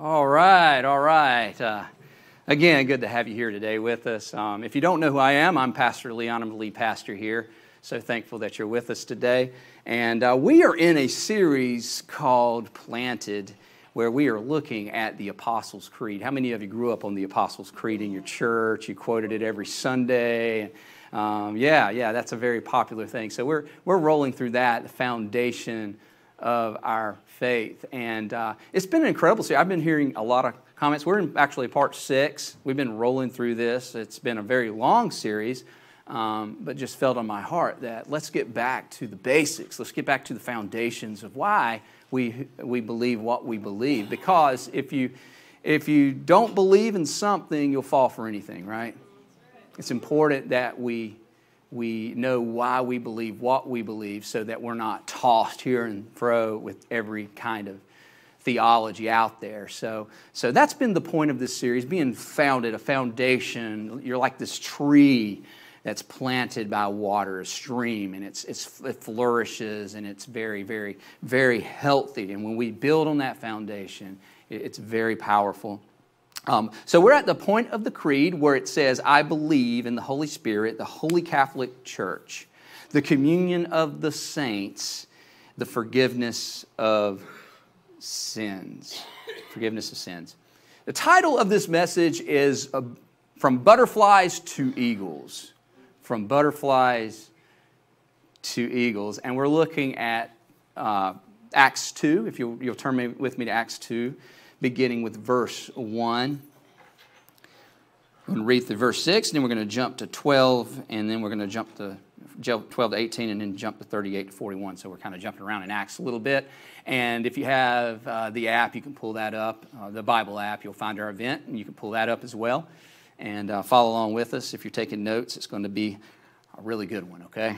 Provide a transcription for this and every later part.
All right, all right. Uh, again, good to have you here today with us. Um, if you don't know who I am, I'm Pastor Leon. I'm the lead pastor here. So thankful that you're with us today. And uh, we are in a series called Planted, where we are looking at the Apostles' Creed. How many of you grew up on the Apostles' Creed in your church? You quoted it every Sunday. Um, yeah, yeah, that's a very popular thing. So we're, we're rolling through that, foundation of our faith. And uh, it's been an incredible series. I've been hearing a lot of comments. We're in actually part six. We've been rolling through this. It's been a very long series, um, but just felt on my heart that let's get back to the basics. Let's get back to the foundations of why we, we believe what we believe. Because if you, if you don't believe in something, you'll fall for anything, right? It's important that we we know why we believe what we believe so that we're not tossed here and fro with every kind of theology out there. So, so that's been the point of this series being founded, a foundation. You're like this tree that's planted by water, a stream, and it's, it's, it flourishes and it's very, very, very healthy. And when we build on that foundation, it's very powerful. Um, so we're at the point of the creed where it says, I believe in the Holy Spirit, the Holy Catholic Church, the communion of the saints, the forgiveness of sins. Forgiveness of sins. The title of this message is uh, From Butterflies to Eagles. From Butterflies to Eagles. And we're looking at uh, Acts 2, if you'll, you'll turn with me to Acts 2 beginning with verse 1. We're going to read through verse 6, and then we're going to jump to 12, and then we're going to jump to 12 to 18, and then jump to 38 to 41. So we're kind of jumping around in Acts a little bit. And if you have uh, the app, you can pull that up, uh, the Bible app, you'll find our event, and you can pull that up as well. And uh, follow along with us. If you're taking notes, it's going to be a really good one, okay?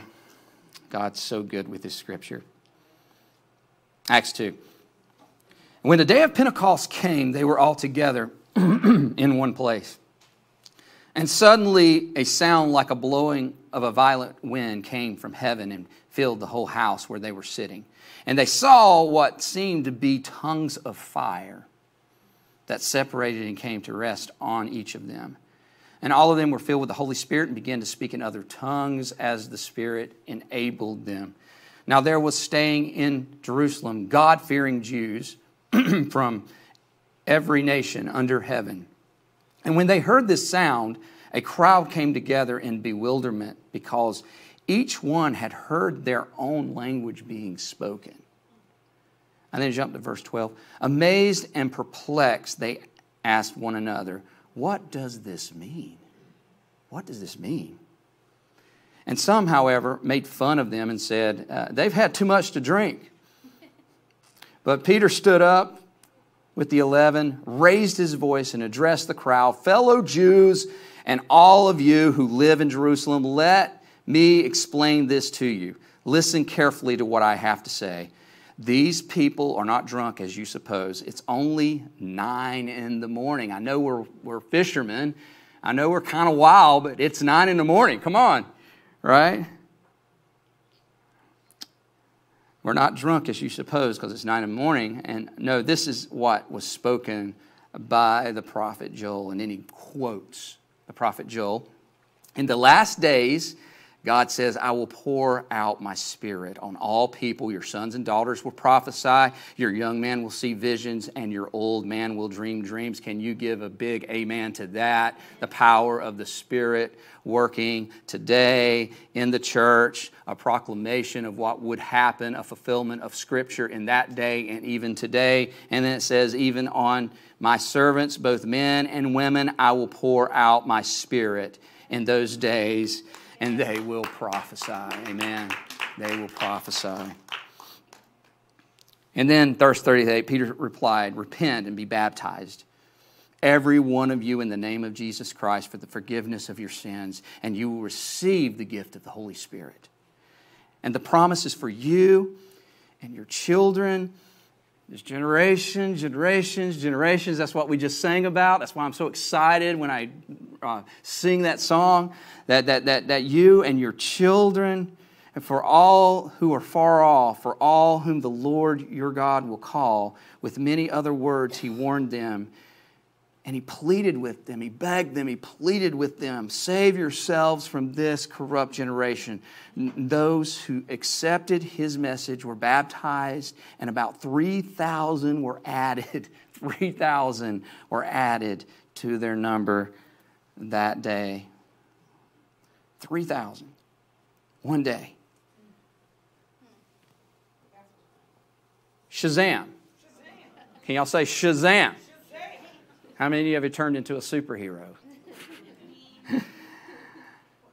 God's so good with His scripture. Acts 2. When the day of Pentecost came, they were all together in one place. And suddenly a sound like a blowing of a violent wind came from heaven and filled the whole house where they were sitting. And they saw what seemed to be tongues of fire that separated and came to rest on each of them. And all of them were filled with the Holy Spirit and began to speak in other tongues as the Spirit enabled them. Now there was staying in Jerusalem God fearing Jews from every nation under heaven. And when they heard this sound, a crowd came together in bewilderment because each one had heard their own language being spoken. And then jump to verse 12. Amazed and perplexed, they asked one another, What does this mean? What does this mean? And some, however, made fun of them and said, uh, They've had too much to drink. But Peter stood up with the eleven, raised his voice, and addressed the crowd Fellow Jews and all of you who live in Jerusalem, let me explain this to you. Listen carefully to what I have to say. These people are not drunk as you suppose. It's only nine in the morning. I know we're, we're fishermen. I know we're kind of wild, but it's nine in the morning. Come on, right? We're not drunk as you suppose because it's nine in the morning. And no, this is what was spoken by the prophet Joel. And then he quotes the prophet Joel. In the last days, God says, I will pour out my spirit on all people. Your sons and daughters will prophesy, your young man will see visions, and your old man will dream dreams. Can you give a big amen to that? The power of the Spirit working today in the church, a proclamation of what would happen, a fulfillment of Scripture in that day and even today. And then it says, even on my servants, both men and women, I will pour out my spirit in those days and they will prophesy. Amen. They will prophesy. And then, verse 38, Peter replied, Repent and be baptized, every one of you, in the name of Jesus Christ, for the forgiveness of your sins, and you will receive the gift of the Holy Spirit. And the promise is for you and your children there's generations, generations, generations. That's what we just sang about. That's why I'm so excited when I uh, sing that song. That, that, that, that you and your children, and for all who are far off, for all whom the Lord your God will call. With many other words, he warned them. And he pleaded with them, he begged them, he pleaded with them save yourselves from this corrupt generation. Those who accepted his message were baptized, and about 3,000 were added. 3,000 were added to their number that day. 3,000. One day. Shazam. Can y'all say Shazam? How many of you turned into a superhero?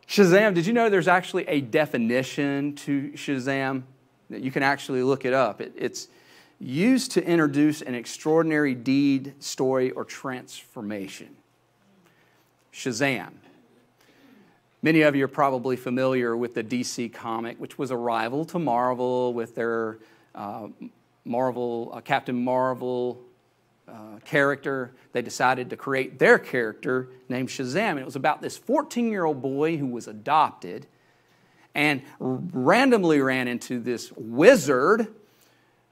Shazam, did you know there's actually a definition to Shazam? That You can actually look it up. It, it's used to introduce an extraordinary deed, story, or transformation. Shazam. Many of you are probably familiar with the DC comic, which was a rival to Marvel with their uh, Marvel, uh, Captain Marvel uh, character. They decided to create their character named Shazam. And it was about this 14 year old boy who was adopted and randomly ran into this wizard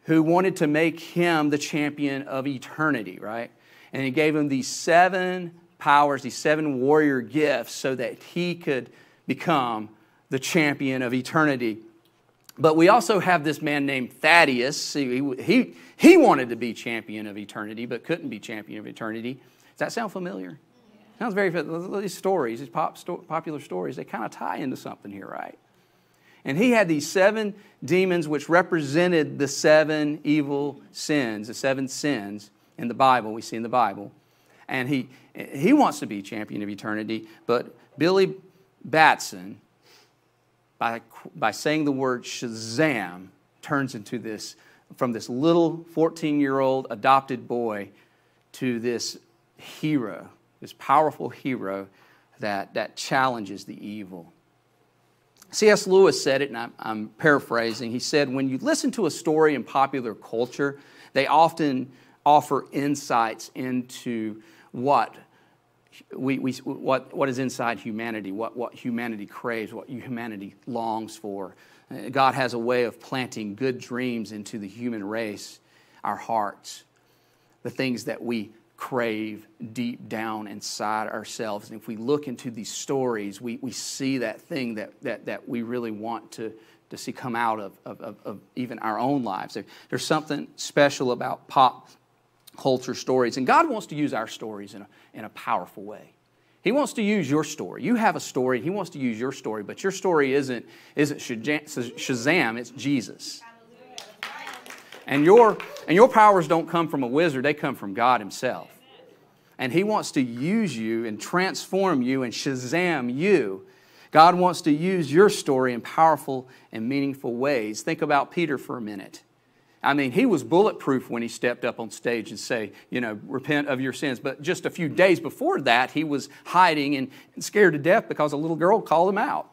who wanted to make him the champion of eternity, right? And he gave him these seven powers, these seven warrior gifts, so that he could become the champion of eternity. But we also have this man named Thaddeus. He, he, he wanted to be champion of eternity, but couldn't be champion of eternity. Does that sound familiar? Sounds very these stories, these pop, sto- popular stories, they kind of tie into something here, right? And he had these seven demons which represented the seven evil sins, the seven sins in the Bible, we see in the Bible. And he, he wants to be champion of eternity, but Billy Batson by, by saying the word Shazam, turns into this, from this little 14 year old adopted boy to this hero, this powerful hero that, that challenges the evil. C.S. Lewis said it, and I'm, I'm, paraphrasing. He said, When you listen to a story in popular culture, they often offer insights into what we, we, what, what is inside humanity, what, what humanity craves, what humanity longs for. God has a way of planting good dreams into the human race, our hearts, the things that we crave deep down inside ourselves. And if we look into these stories, we, we see that thing that, that, that we really want to, to see come out of, of, of even our own lives. There, there's something special about pop culture stories. And God wants to use our stories in a, in a powerful way. He wants to use your story. You have a story, He wants to use your story, but your story isn't, isn't Shazam, it's Jesus. And your, and your powers don't come from a wizard, they come from God Himself. And He wants to use you and transform you and Shazam you. God wants to use your story in powerful and meaningful ways. Think about Peter for a minute. I mean, he was bulletproof when he stepped up on stage and say, you know, repent of your sins. But just a few days before that, he was hiding and scared to death because a little girl called him out.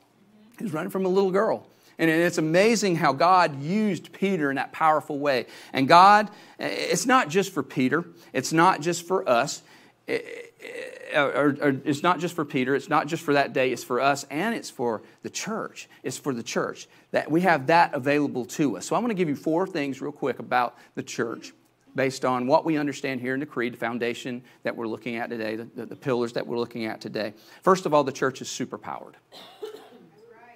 He was running from a little girl. And it's amazing how God used Peter in that powerful way. And God, it's not just for Peter, it's not just for us. Or, Uh, it's not just for Peter, it's not just for that day, it's for us and it's for the church. It's for the church that we have that available to us. So I'm going to give you four things real quick about the church based on what we understand here in the creed, the foundation that we're looking at today, the, the, the pillars that we're looking at today. First of all, the church is superpowered.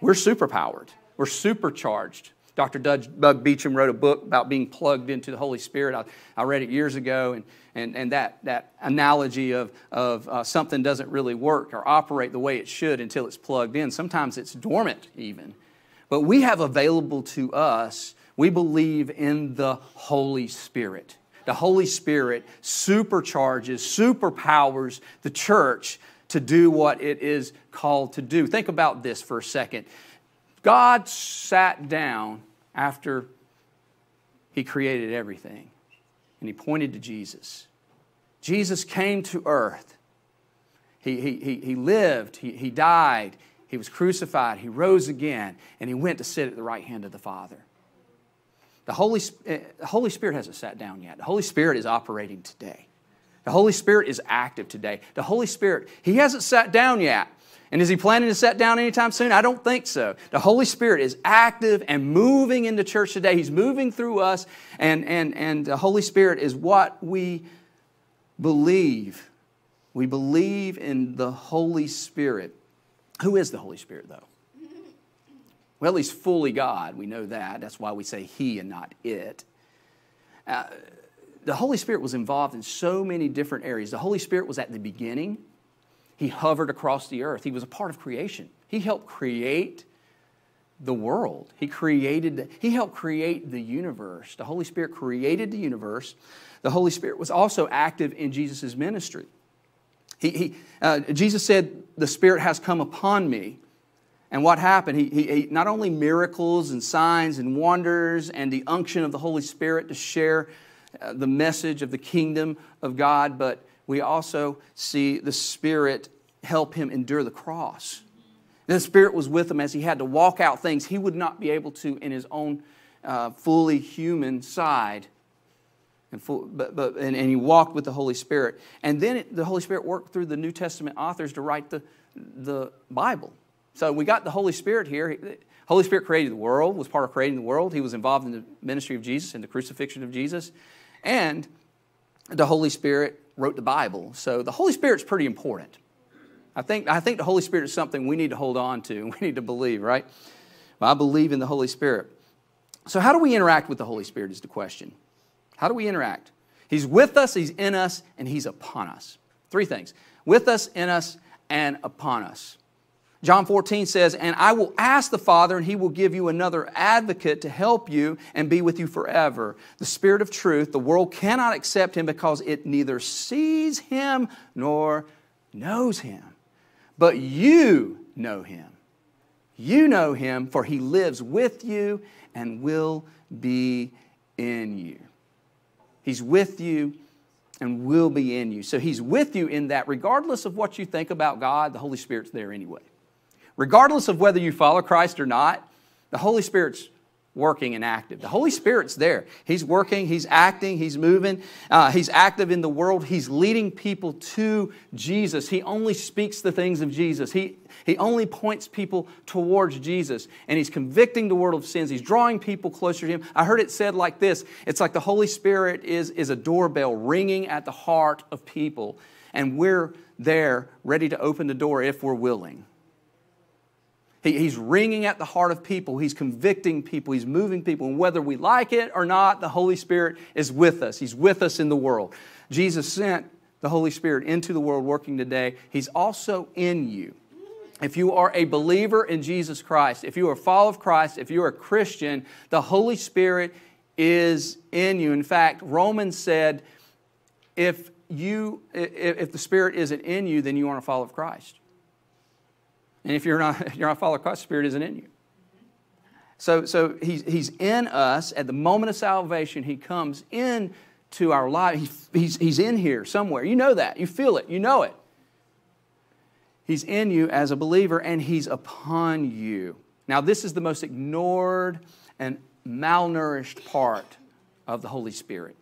We're superpowered. We're supercharged. Dr. Doug Beacham wrote a book about being plugged into the Holy Spirit. I, I read it years ago, and, and, and that, that analogy of, of uh, something doesn't really work or operate the way it should until it's plugged in. Sometimes it's dormant, even. But we have available to us, we believe in the Holy Spirit. The Holy Spirit supercharges, superpowers the church to do what it is called to do. Think about this for a second. God sat down after he created everything and he pointed to Jesus. Jesus came to earth. He, he, he, he lived, he, he died, he was crucified, he rose again, and he went to sit at the right hand of the Father. The Holy, eh, the Holy Spirit hasn't sat down yet. The Holy Spirit is operating today. The Holy Spirit is active today. The Holy Spirit, He hasn't sat down yet. And is he planning to set down anytime soon? I don't think so. The Holy Spirit is active and moving into church today. He's moving through us, and, and, and the Holy Spirit is what we believe. We believe in the Holy Spirit. Who is the Holy Spirit, though? Well, he's fully God. We know that. That's why we say he and not it. Uh, the Holy Spirit was involved in so many different areas. The Holy Spirit was at the beginning, he hovered across the earth, he was a part of creation. He helped create the world. He created, he helped create the universe. The Holy Spirit created the universe. The Holy Spirit was also active in Jesus' ministry. He, he, uh, Jesus said, The Spirit has come upon me. And what happened? He, he, he, not only miracles and signs and wonders and the unction of the Holy Spirit to share uh, the message of the kingdom of God, but we also see the Spirit help him endure the cross. The Spirit was with him as he had to walk out things he would not be able to in his own uh, fully human side. And, full, but, but, and, and, he walked with the Holy Spirit. And then it, the Holy Spirit worked through the New Testament authors to write the, the Bible. So we got the Holy Spirit here. Holy Spirit created the world, was part of creating the world. He was involved in the ministry of Jesus and the crucifixion of Jesus. And the Holy Spirit wrote the Bible. So the Holy Spirit's pretty important. I think, I think the Holy Spirit is something we need to hold on to and we need to believe, right? Well, I believe in the Holy Spirit. So, how do we interact with the Holy Spirit is the question. How do we interact? He's with us, He's in us, and He's upon us. Three things with us, in us, and upon us. John 14 says, And I will ask the Father, and he will give you another advocate to help you and be with you forever. The Spirit of truth. The world cannot accept him because it neither sees him nor knows him. But you know him. You know him, for he lives with you and will be in you. He's with you and will be in you. So he's with you in that, regardless of what you think about God, the Holy Spirit's there anyway. Regardless of whether you follow Christ or not, the Holy Spirit's working and active. The Holy Spirit's there. He's working, He's acting, He's moving, uh, He's active in the world. He's leading people to Jesus. He only speaks the things of Jesus. He, he only points people towards Jesus. And He's convicting the world of sins. He's drawing people closer to Him. I heard it said like this it's like the Holy Spirit is, is a doorbell ringing at the heart of people. And we're there ready to open the door if we're willing. He, he's ringing at the heart of people. He's convicting people. He's moving people. And whether we like it or not, the Holy Spirit is with us. He's with us in the world. Jesus sent the Holy Spirit into the world working today. He's also in you. If you are a believer in Jesus Christ, if you are a follower of Christ, if you're a Christian, the Holy Spirit is in you. In fact, Romans said, if you if the Spirit isn't in you, then you aren't a follower of Christ. And if you're not, you're not following Christ, the Spirit isn't in you. So, so he's, he's in us. At the moment of salvation, he comes in to our life. He, he's, he's in here somewhere. You know that. You feel it. You know it. He's in you as a believer, and he's upon you. Now, this is the most ignored and malnourished part of the Holy Spirit.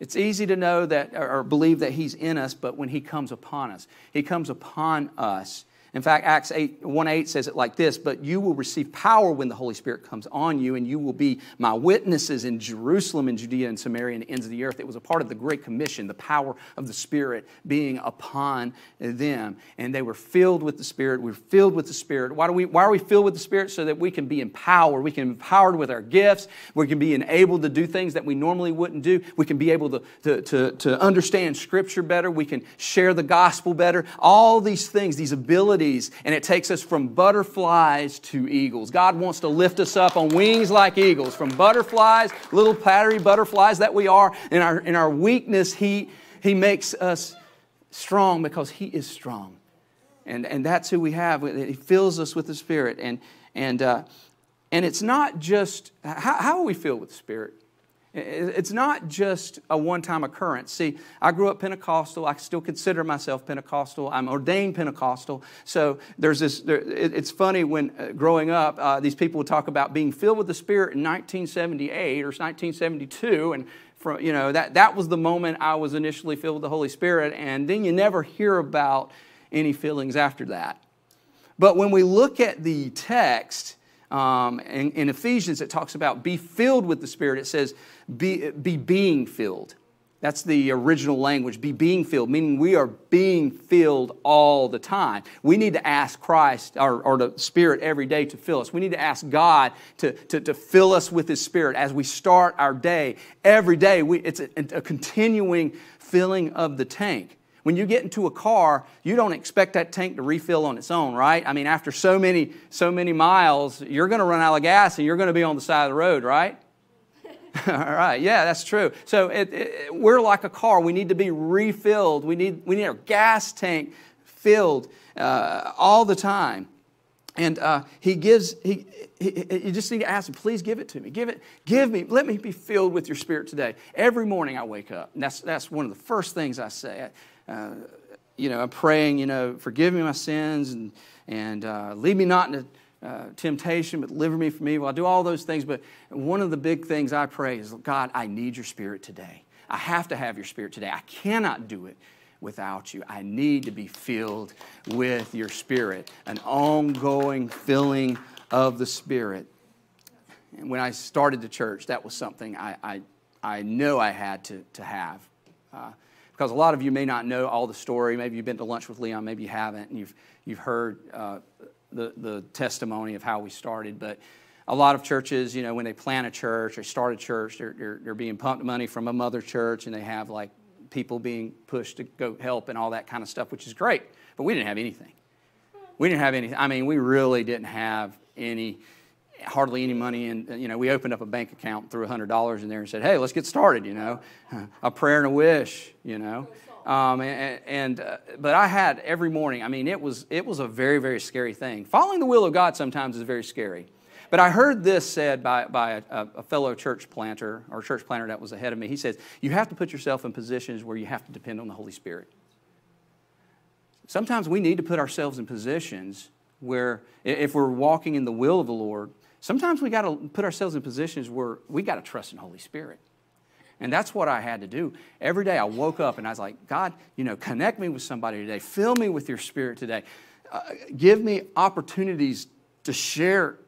It's easy to know that or believe that He's in us, but when He comes upon us, He comes upon us in fact, Acts 8, 1 8 says it like this But you will receive power when the Holy Spirit comes on you, and you will be my witnesses in Jerusalem and Judea and Samaria and the ends of the earth. It was a part of the Great Commission, the power of the Spirit being upon them. And they were filled with the Spirit. We are filled with the Spirit. Why, do we, why are we filled with the Spirit? So that we can be empowered. We can be empowered with our gifts. We can be enabled to do things that we normally wouldn't do. We can be able to, to, to, to understand Scripture better. We can share the gospel better. All these things, these abilities and it takes us from butterflies to eagles. God wants to lift us up on wings like eagles, from butterflies, little pattery butterflies that we are. In our, in our weakness, He, he makes us strong because He is strong. And, and that's who we have. He fills us with the Spirit. And, and, uh, and it's not just, how, how we filled with the Spirit? It's not just a one time occurrence. See, I grew up Pentecostal. I still consider myself Pentecostal. I'm ordained Pentecostal. So there's this, there, it's funny when uh, growing up, uh, these people would talk about being filled with the Spirit in 1978 or 1972. And from, you know, that, that was the moment I was initially filled with the Holy Spirit. And then you never hear about any feelings after that. But when we look at the text um, in, in Ephesians, it talks about be filled with the Spirit. It says be, be being filled. That's the original language, be being filled, meaning we are being filled all the time. We need to ask Christ or, or the Spirit every day to fill us. We need to ask God to, to, to fill us with His Spirit as we start our day. Every day, we, it's a, a continuing filling of the tank. When you get into a car, you don't expect that tank to refill on its own, right? I mean, after so many, so many miles, you're going to run out of gas and you're going to be on the side of the road, right? All right, yeah, that's true. So it, it, we're like a car. We need to be refilled. We need, we need our gas tank filled uh, all the time. And uh, he gives, he, he, you just need to ask him, please give it to me. Give it, give me, let me be filled with your spirit today. Every morning I wake up. That's, that's one of the first things I say. You know, I'm praying, you know, forgive me my sins and, and uh, lead me not into uh, temptation, but deliver me from evil. I do all those things, but one of the big things I pray is, God, I need your spirit today. I have to have your spirit today. I cannot do it without you. I need to be filled with your spirit, an ongoing filling of the spirit. And when I started the church, that was something I, I, I know I had to, to have. Uh, because a lot of you may not know all the story. Maybe you've been to lunch with Leon, maybe you haven't, and you've, you've heard uh, the, the testimony of how we started. But a lot of churches, you know, when they plant a church or start a church, they're, they're, they're being pumped money from a mother church and they have like people being pushed to go help and all that kind of stuff, which is great. But we didn't have anything. We didn't have anything. I mean, we really didn't have any, hardly any money. And, you know, we opened up a bank account, threw $100 in there and said, hey, let's get started, you know, a prayer and a wish, you know. Um, and, and uh, but I had every morning. I mean, it was it was a very very scary thing. Following the will of God sometimes is very scary. But I heard this said by, by a, a, fellow church planter or church planter that was ahead of me. He says, You have to put yourself in positions where you have to depend on the Holy Spirit. Sometimes we need to put ourselves in positions where, if we're walking in the will of the Lord, sometimes we got to put ourselves in positions where we got to trust in Holy Spirit. And that's what I had to do. Every day I woke up and I was like, God, you know, connect me with somebody today. Fill me with your spirit today. Uh, give me opportunities to share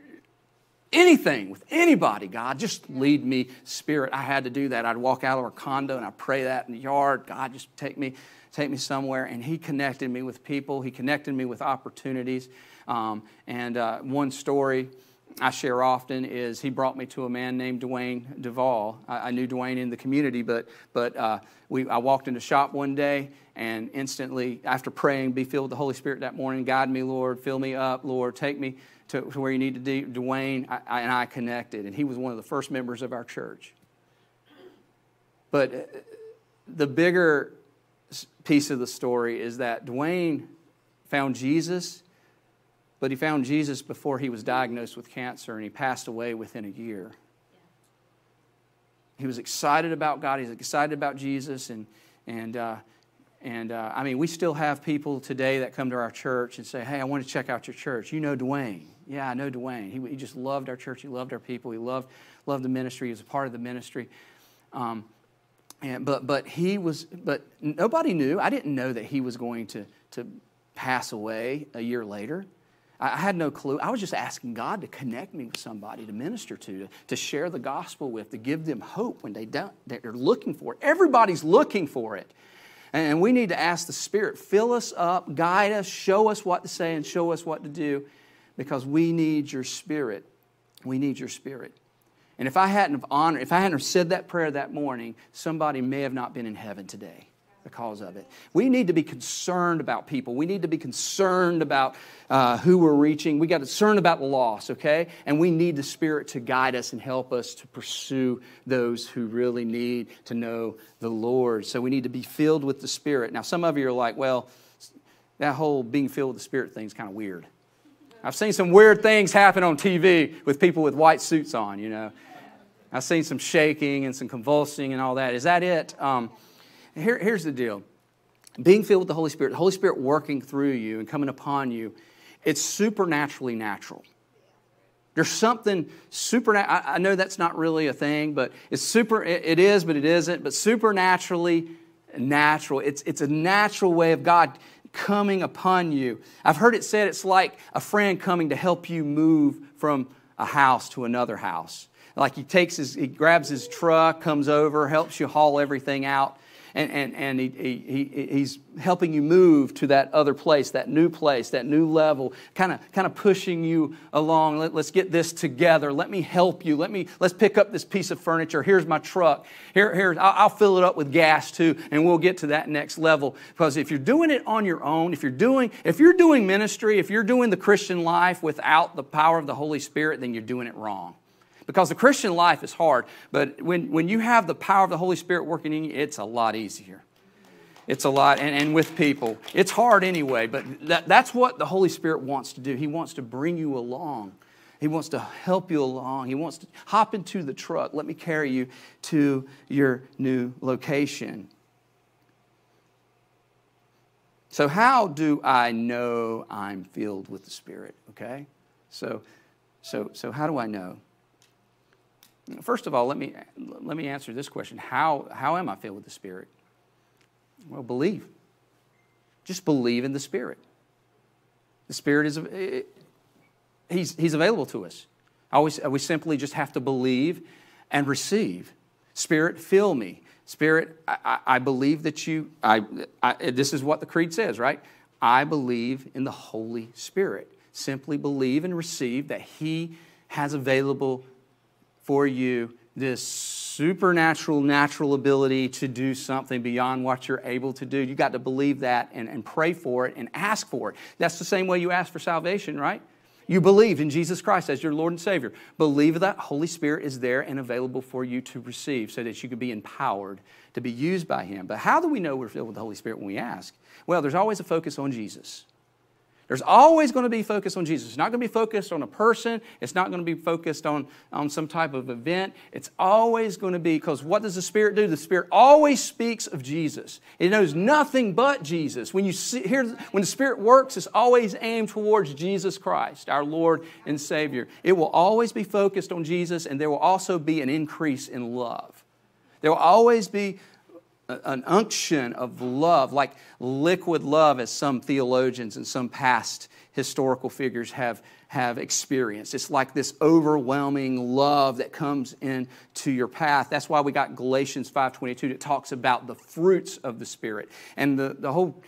anything with anybody, God. Just lead me, Spirit. I had to do that. I'd walk out of our condo and I'd pray that in the yard. God, just take me, take me somewhere. And He connected me with people. He connected me with opportunities. Um, and uh, one story I share often is he brought me to a man named Dwayne Duvall. I, I knew Dwayne in the community, but, but uh, we, I walked into shop one day and instantly, after praying, be filled with the Holy Spirit that morning, guide me, Lord, fill me up, Lord, take me to, to where you need to be. Dwayne I, I, and I connected, and he was one of the first members of our church. But uh, the bigger piece of the story is that Dwayne found Jesus but he found Jesus before he was diagnosed with cancer and he passed away within a year. He was excited about God, he's excited about Jesus, and, and, uh, and uh, I mean, we still have people today that come to our church and say, Hey, I want to check out your church. You know Dwayne. Yeah, I know Dwayne. He, he just loved our church. He loved our people. He loved, loved the ministry. He was a part of the ministry. Um, and, but, but he was, but nobody knew. I didn't know that he was going to, to pass away a year later. I had no clue. I was just asking God to connect me with somebody to minister to, to share the gospel with, to give them hope when they don't, they're looking for it. Everybody's looking for it. And we need to ask the Spirit, fill us up, guide us, show us what to say, and show us what to do because we need your Spirit. We need your Spirit. And if I hadn't have honored, if I hadn't have said that prayer that morning, somebody may have not been in heaven today because of it. We need to be concerned about people. We need to be concerned about uh, who we're reaching. We got to concern about the loss, okay? And we need the Spirit to guide us and help us to pursue those who really need to know the Lord. So we need to be filled with the Spirit. Now, some of you are like, well, that whole being filled with the Spirit thing is kind of weird. I've seen some weird things happen on TV with people with white suits on, you know. I've seen some shaking and some convulsing and all that. Is that it? Um, here, here's the deal being filled with the Holy Spirit, the Holy Spirit working through you and coming upon you, it's supernaturally natural. There's something supernatural. I know that's not really a thing, but it's super. It is, but it isn't. But supernaturally natural. It's it's a natural way of God coming upon you. I've heard it said it's like a friend coming to help you move from a house to another house. Like he takes his, he grabs his truck, comes over, helps you haul everything out and, and, and he, he, he's helping you move to that other place, that new place, that new level, kind of kind of pushing you along. Let, us get this together. Let me help you. Let me let's pick up this piece of furniture. Here's my truck. Here, here I'll, I'll fill it up with gas too, and we'll get to that next level. Because if you're doing it on your own, if you're doing if you're doing ministry, if you're doing the Christian life without the power of the Holy Spirit, then you're doing it wrong. Because the Christian life is hard, but when, when you have the power of the Holy Spirit working in you, it's a lot easier. It's a lot, and, and with people. It's hard anyway, but that, that's what the Holy Spirit wants to do. He wants to bring you along. He wants to help you along. He wants to hop into the truck. Let me carry you to your new location. So, how do I know I'm filled with the Spirit? Okay? So, so, so how do I know? First of all, let me, let me answer this question how, how am I filled with the Spirit? Well, believe. Just believe in the Spirit. The Spirit is, eh, eh, he's, he's available to us. Always, we simply just have to believe and receive. Spirit, fill me. Spirit, I, I believe that you, I, I, this is what the Creed says, right? I believe in the Holy Spirit. Simply believe and receive that He has available for you this supernatural, natural ability to do something beyond what you're able to do. You got to believe that and, and pray for it and ask for it. That's the same way you ask for salvation, right? You believe in Jesus Christ as your Lord and Savior. Believe that Holy Spirit is there and available for you to receive so that you can be empowered to be used by Him. But how do we know we're filled with the Holy Spirit when we ask? Well, there's always a focus on Jesus. There's always going to be focus on Jesus. It's not going to be focused on a person. It's not going to be focused on, on some type of event. It's always going to be, because what does the Spirit do? The Spirit always speaks of Jesus. It knows nothing but Jesus. When you see, hear, when the Spirit works, it's always aimed towards Jesus Christ, our Lord and Savior. It will always be focused on Jesus, and there will also be an increase in love. There will always be an unction of love, like liquid love, as some theologians and some past historical figures have, have experienced. It's like this overwhelming love that comes into your path. That's why we got Galatians 5.22 that talks about the fruits of the Spirit. And the, the whole,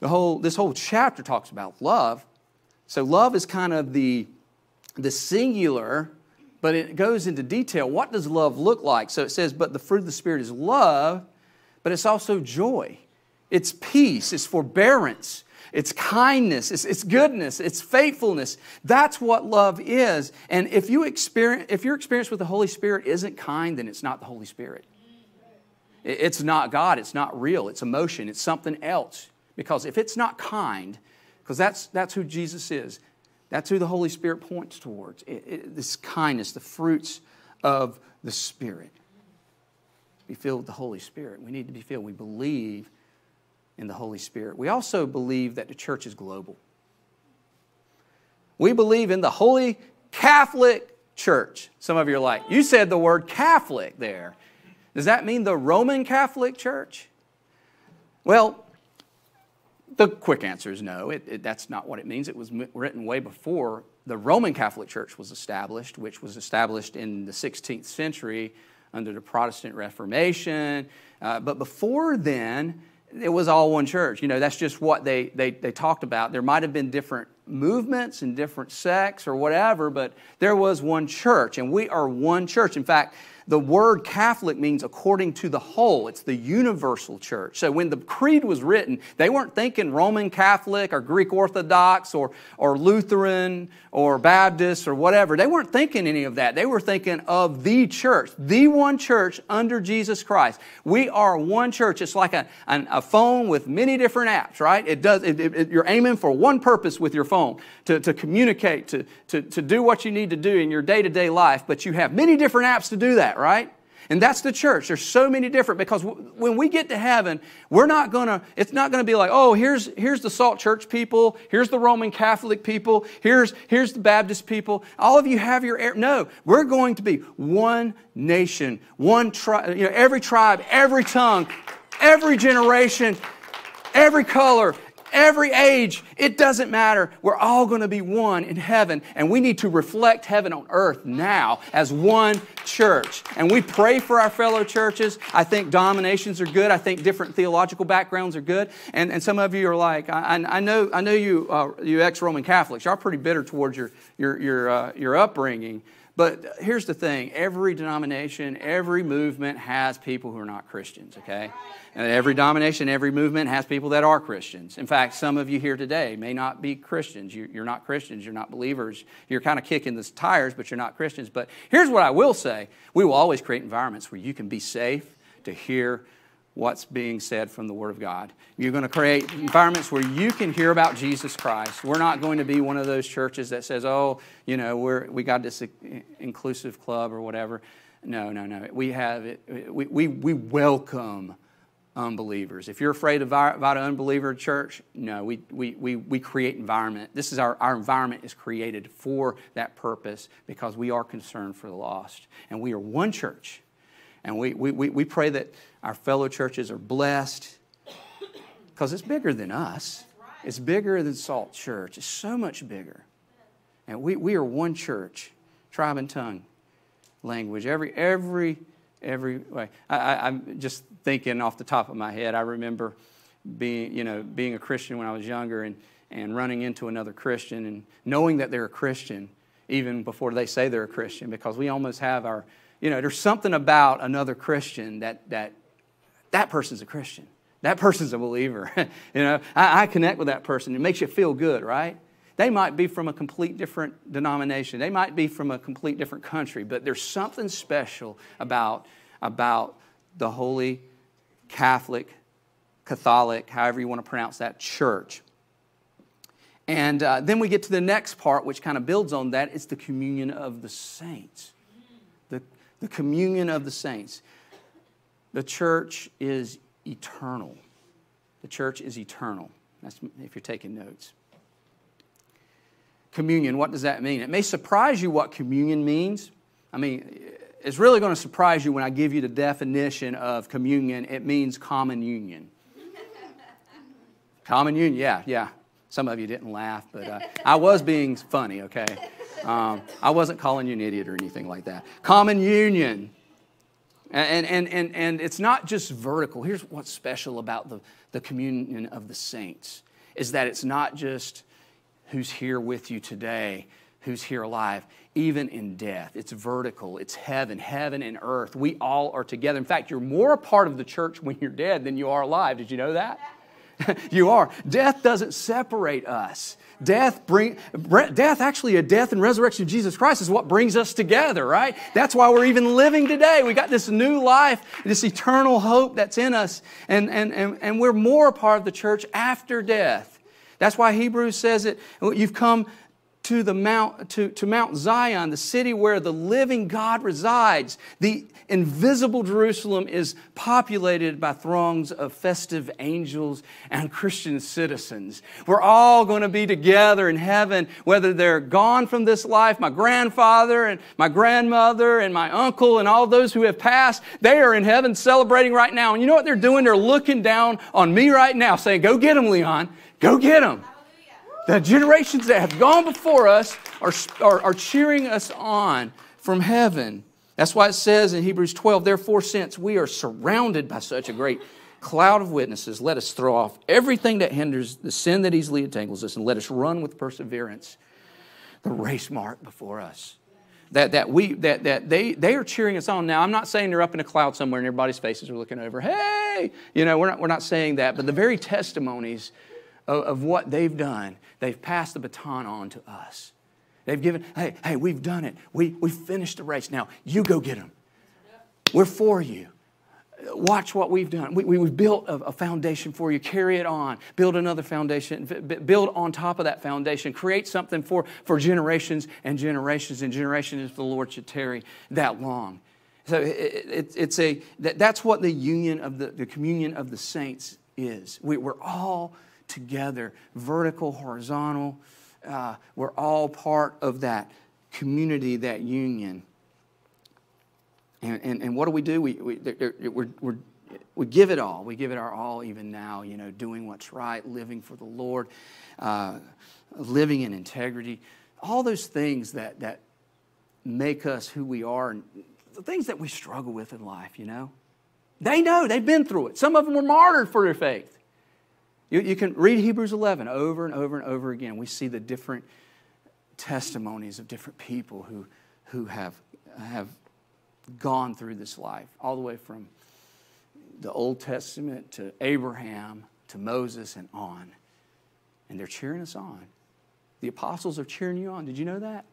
the whole, this whole chapter talks about love. So love is kind of the, the singular, but it goes into detail. What does love look like? So it says, but the fruit of the Spirit is love, but it's also joy. It's peace, it's forbearance, it's kindness, it's, it's, goodness, it's faithfulness. That's what love is. And if, you experience, if your experience with the Holy Spirit isn't kind, then it's not the Holy Spirit. It's not God, it's not real, it's emotion, it's something else. Because if it's not kind, because that's, that's who Jesus is, that's who the Holy Spirit points towards. It, it, this kindness, the fruits of the Spirit be filled with the Holy Spirit. We need to be filled. We believe in the Holy Spirit. We also believe that the church is global. We believe in the Holy Catholic Church. Some of you are like, you said the word Catholic there. Does that mean the Roman Catholic Church? Well, the quick answer is no. It, it, that's not what it means. It was written way before the Roman Catholic Church was established, which was established in the 16th century under the Protestant Reformation. Uh, but before then, it was all one church. You know, that's just what they, they, they talked about. There might have been different movements and different sects or whatever, but there was one church, and we are one church. In fact, the word Catholic means according to the whole. It's the universal church. So when the creed was written, they weren't thinking Roman Catholic or Greek Orthodox or, or Lutheran or Baptist or whatever. They weren't thinking any of that. They were thinking of the church, the one church under Jesus Christ. We are one church. It's like a, an, a phone with many different apps, right? It does, it, it, you're aiming for one purpose with your phone to, to communicate, to, to, to do what you need to do in your day to day life, but you have many different apps to do that right? And that's the church. There's so many different because when we get to heaven, we're not gonna. It's not gonna be like, oh, here's here's the Salt Church people, here's the Roman Catholic people, here's here's the Baptist people. All of you have your er, no. We're going to be one nation, one tribe. You know, every tribe, every tongue, every generation, every color, every age, it doesn't matter. We're all going to be one in heaven, and we need to reflect heaven on earth now as one church. And we pray for our fellow churches. I think dominations are good. I think different theological backgrounds are good. And, and some of you are like, I, I know, I know you, uh, you ex-Roman Catholics, you're pretty bitter towards your, your, your, uh, your upbringing. But here's the thing every denomination, every movement has people who are not Christians, okay? And every denomination, every movement has people that are Christians. In fact, some of you here today may not be Christians. You're not Christians, you're not believers. You're kind of kicking the tires, but you're not Christians. But here's what I will say we will always create environments where you can be safe to hear what's being said from the Word of God. You're going to create environments where you can hear about Jesus Christ. We're not going to be one of those churches that says, oh, you know, we're, we got this inclusive club or whatever. No, no, no. We have it. We, we, we welcome unbelievers. If you're afraid of about an unbeliever church, no, we, we, we, we create environment. This is our, our environment is created for that purpose because we are concerned for the lost. And we are one church. And we, we, we pray that our fellow churches are blessed because it's bigger than us. It's bigger than Salt Church. It's so much bigger. And we, we are one church, tribe and tongue, language, every, every, every way. I, am just thinking off the top of my head, I remember being, you know, being a Christian when I was younger and, and running into another Christian and knowing that they're a Christian even before they say they're a Christian because we almost have our, you know, there's something about another Christian that, that that person's a Christian. That person's a believer. you know, I, I, connect with that person. It makes you feel good, right? They might be from a complete different denomination. They might be from a complete different country, but there's something special about, about the Holy Catholic, Catholic, however you want to pronounce that, church. And uh, then we get to the next part, which kind of builds on that. It's the communion of the saints. The, communion of the saints. The church is eternal. The church is eternal. That's if you're taking notes. Communion, what does that mean? It may surprise you what communion means. I mean, it's really going to surprise you when I give you the definition of communion. It means common union. common union, yeah, yeah. Some of you didn't laugh, but uh, I was being funny, okay? Um, I wasn't calling you an idiot or anything like that. Common union. And, and, and, and it's not just vertical. Here's what's special about the, the communion of the saints is that it's not just who's here with you today, who's here alive, even in death. It's vertical, it's heaven, heaven and earth. We all are together. In fact, you're more a part of the church when you're dead than you are alive. Did you know that? you are. Death doesn't separate us. Death bring death actually a death and resurrection of Jesus Christ is what brings us together, right? That's why we're even living today. We got this new life, this eternal hope that's in us, and and and, and we're more a part of the church after death. That's why Hebrews says it. You've come to the mount to, to Mount Zion, the city where the living God resides. The invisible Jerusalem is populated by throngs of festive angels and Christian citizens. We're all going to be together in heaven, whether they're gone from this life. My grandfather and my grandmother and my uncle and all those who have passed, they are in heaven celebrating right now. And you know what they're doing? They're looking down on me right now, saying, Go get them, Leon. Go get them. The generations that have gone before us are, are, are cheering us on from heaven. That's why it says in Hebrews 12, therefore, since we are surrounded by such a great cloud of witnesses, let us throw off everything that hinders the sin that easily entangles us, and let us run with perseverance the race mark before us. That, that, we, that, that they, they are cheering us on. Now, I'm not saying they're up in a cloud somewhere and everybody's faces are looking over. Hey! You know, we're not, we're not saying that, but the very testimonies of, of what they've done, they've passed the baton on to us. They've given, hey, hey, we've done it. We, we finished the race. Now, you go get them. We're for you. Watch what we've done. We, we, have built a, a, foundation for you. Carry it on. Build another foundation. Build on top of that foundation. Create something for, for generations and generations and generations if the Lord should tarry that long. So it, it, it's a, that, that's what the union of the, the communion of the saints is. We, we're all together, vertical, horizontal. Uh, we're all part of that community, that union. And, and, and what do we do? We, we, we're, we're, We give it all. We give it our all even now, you know, doing what's right, living for the Lord, uh, living in integrity. All those things that, that make us who we are and the things that we struggle with in life, you know. They know, they've been through it. Some of them were martyred for their faith. You, you can read Hebrews 11 over and over and over again. We see the different testimonies of different people who, who have, have gone through this life, all the way from the Old Testament to Abraham to Moses and on. And they're cheering us on. The apostles are cheering you on. Did you know that?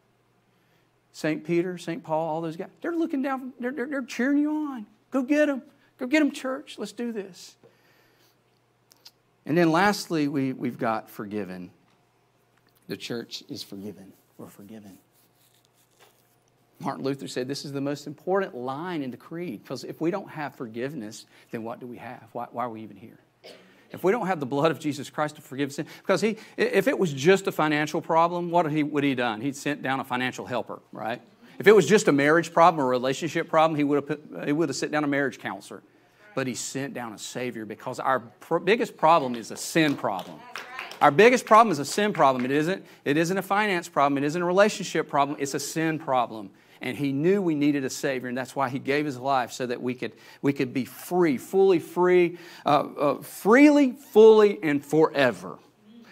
St. Peter, St. Paul, all those guys, they're looking down, they're, they're, they're cheering you on. Go get them. Go get them, church. Let's do this. And then lastly, we, we've got forgiven. The church is forgiven. We're forgiven. Martin Luther said this is the most important line in the creed because if we don't have forgiveness, then what do we have? Why, why, are we even here? If we don't have the blood of Jesus Christ to forgive sin, because he, if it was just a financial problem, what would he, would he done? He'd sent down a financial helper, right? If it was just a marriage problem, a relationship problem, he would have, put, he would have sent down a marriage counselor. But he sent down a Savior because our pr- biggest problem is a sin problem. Our biggest problem is a sin problem. It isn't, it isn't a finance problem. It isn't a relationship problem. It's a sin problem and he knew we needed a savior and that's why he gave his life so that we could we could be free fully free uh, uh, freely fully and forever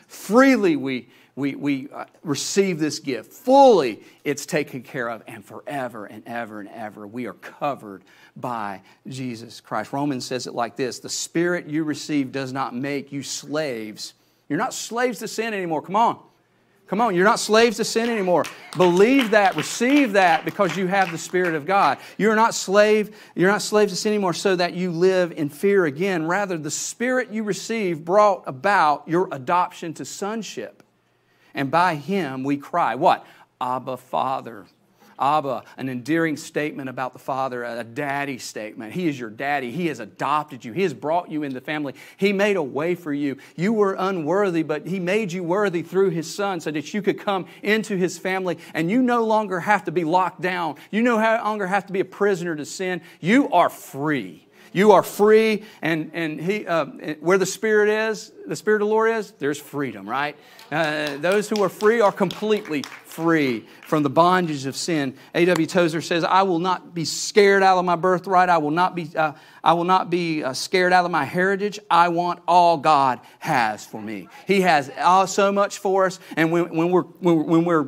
freely we we, we uh, receive this gift fully it's taken care of and forever and ever and ever we are covered by jesus christ romans says it like this the spirit you receive does not make you slaves you're not slaves to sin anymore come on Come on, you're not slaves to sin anymore. Believe that, receive that because you have the Spirit of God. You're not slave, you're not slaves to sin anymore so that you live in fear again. Rather, the Spirit you received brought about your adoption to sonship. And by him we cry, what? Abba Father. Abba, an endearing statement about the Father, a daddy statement. He is your daddy. He has adopted you. He has brought you into the family. He made a way for you. You were unworthy, but He made you worthy through His Son so that you could come into His family and you no longer have to be locked down. You no longer have to be a prisoner to sin. You are free. You are free, and, and he, uh, where the Spirit is, the Spirit of the Lord is, there's freedom, right? Uh, those who are free are completely free from the bondage of sin. A.W. Tozer says, I will not be scared out of my birthright. I will not be, uh, I will not be uh, scared out of my heritage. I want all God has for me. He has all, so much for us, and when, when, we're, when, when we're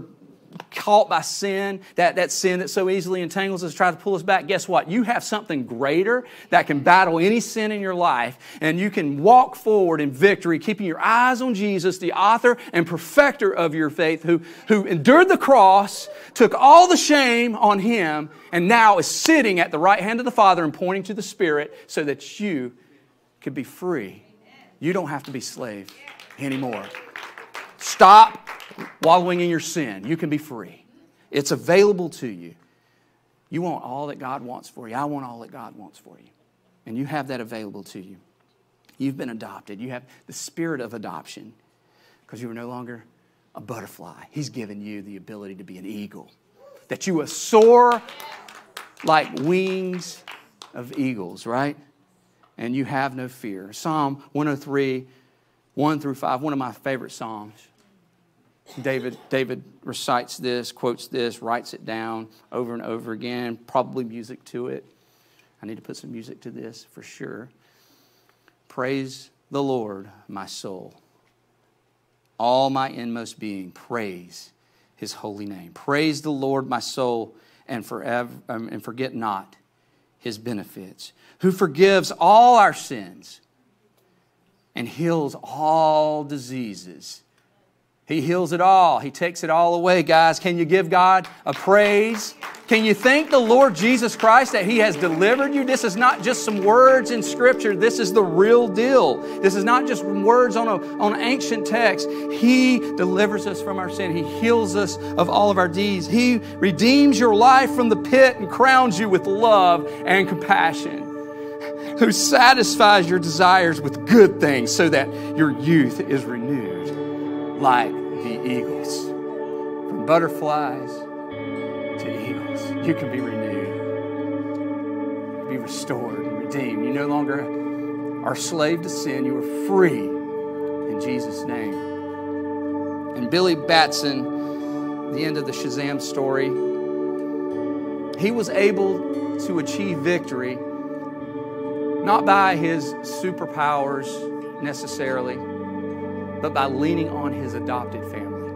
caught by sin, that, that sin that so easily entangles us, tries to pull us back, guess what? You have something greater that can battle any sin in your life, and you can walk forward in victory, keeping your eyes on Jesus, the author and perfecter of your faith, who, who endured the cross, took all the shame on him, and now is sitting at the right hand of the Father and pointing to the Spirit so that you could be free. You don't have to be slave anymore. Stop wallowing in your sin. You can be free. It's available to you. You want all that God wants for you. I want all that God wants for you. And you have that available to you. You've been adopted. You have the spirit of adoption because you are no longer a butterfly. He's given you the ability to be an eagle, that you will soar like wings of eagles, right? And you have no fear. Psalm 103, 1 through 5, one of my favorite Psalms. David, David recites this, quotes this, writes it down over and over again, probably music to it. I need to put some music to this for sure. Praise the Lord, my soul. All my inmost being, praise his holy name. Praise the Lord, my soul, and forever um, and forget not his benefits, who forgives all our sins and heals all diseases he heals it all. He takes it all away, guys. Can you give God a praise? Can you thank the Lord Jesus Christ that He has delivered you? This is not just some words in Scripture. This is the real deal. This is not just words on, a, on ancient text. He delivers us from our sin. He heals us of all of our deeds. He redeems your life from the pit and crowns you with love and compassion. Who satisfies your desires with good things so that your youth is renewed like the eagles. From butterflies to eagles, you can be renewed, be restored, and redeemed. You no longer are slave to sin. You are free in Jesus' name. And Billy Batson, the end of the Shazam story, he was able to achieve victory not by his superpowers necessarily, but by leaning on his adopted family.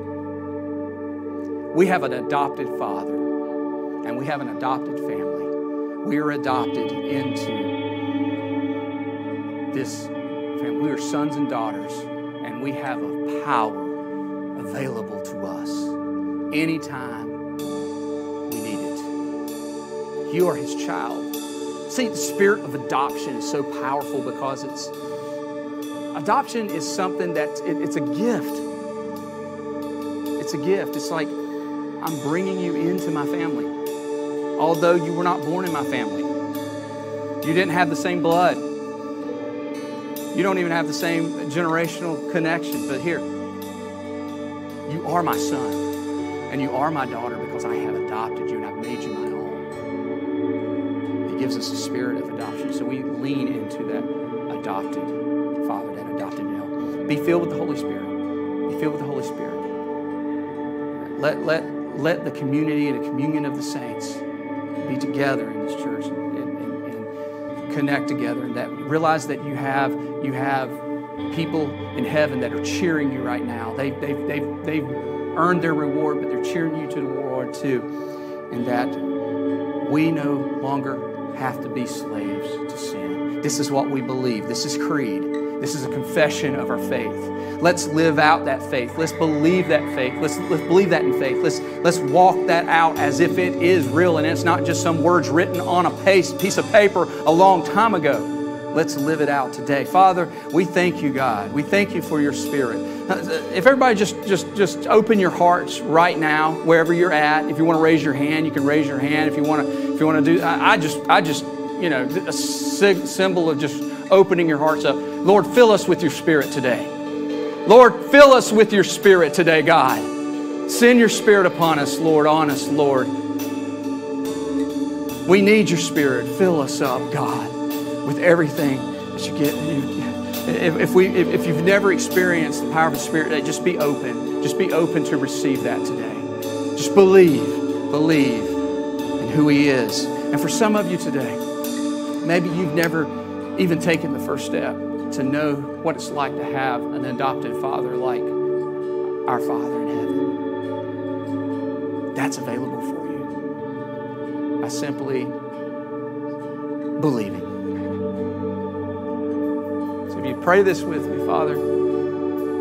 We have an adopted father, and we have an adopted family. We are adopted into this family. We are sons and daughters, and we have a power available to us anytime we need it. You are his child. See, the spirit of adoption is so powerful because it's adoption is something that it, it's a gift. It's a gift. It's like I'm bringing you into my family, although you were not born in my family. You didn't have the same blood. You don't even have the same generational connection, but here, you are my son and you are my daughter because I have adopted you and I've made you my own. He gives us a spirit of adoption, so we lean into that adopted father, that adopted male. Be filled with the Holy Spirit. Be filled with the Holy Spirit. Let, let, let the community and the communion of the saints be together in this church and connect together and that realize that you have you have people in heaven that are cheering you right now. They, they've, they've, they've earned their reward, but they're cheering you to the reward too. And that we no longer have to be slaves to sin. This is what we believe. This is creed. This is a confession of our faith. Let's live out that faith. Let's believe that faith. Let's, let's believe that in faith. Let's, let's walk that out as if it is real and it's not just some words written on a piece of paper a long time ago. Let's live it out today. Father, we thank you, God. We thank you for your spirit. Uh, if everybody just just just open your hearts right now, wherever you're at. If you want to raise your hand, you can raise your hand. If you want to, if you want to do, I, I just, I just, you know, a symbol of just opening your hearts up. Lord, fill us with your spirit today. Lord, fill us with your spirit today, God. Send your spirit upon us, Lord, on us, Lord. We need your spirit. Fill us up, God with everything that you get. If, we, if you've never experienced the power of the Spirit, just be open. Just be open to receive that today. Just believe, believe in who He is. And for some of you today, maybe you've never even taking the first step to know what it's like to have an adopted father like our Father in heaven. That's available for you by simply believing So if you pray this with me, Father.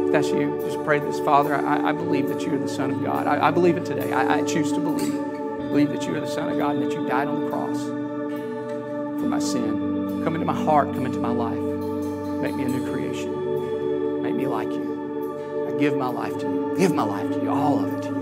If that's you, just pray this. Father, I, I believe that you are the Son of God. I, I believe it today. I, I, choose to believe. Believe that you are the Son of God and that you died on the cross for my sin. Come into my heart, come into my life. Make me a new creation. Make me like you. I give my life to you. Give my life to you, all of it.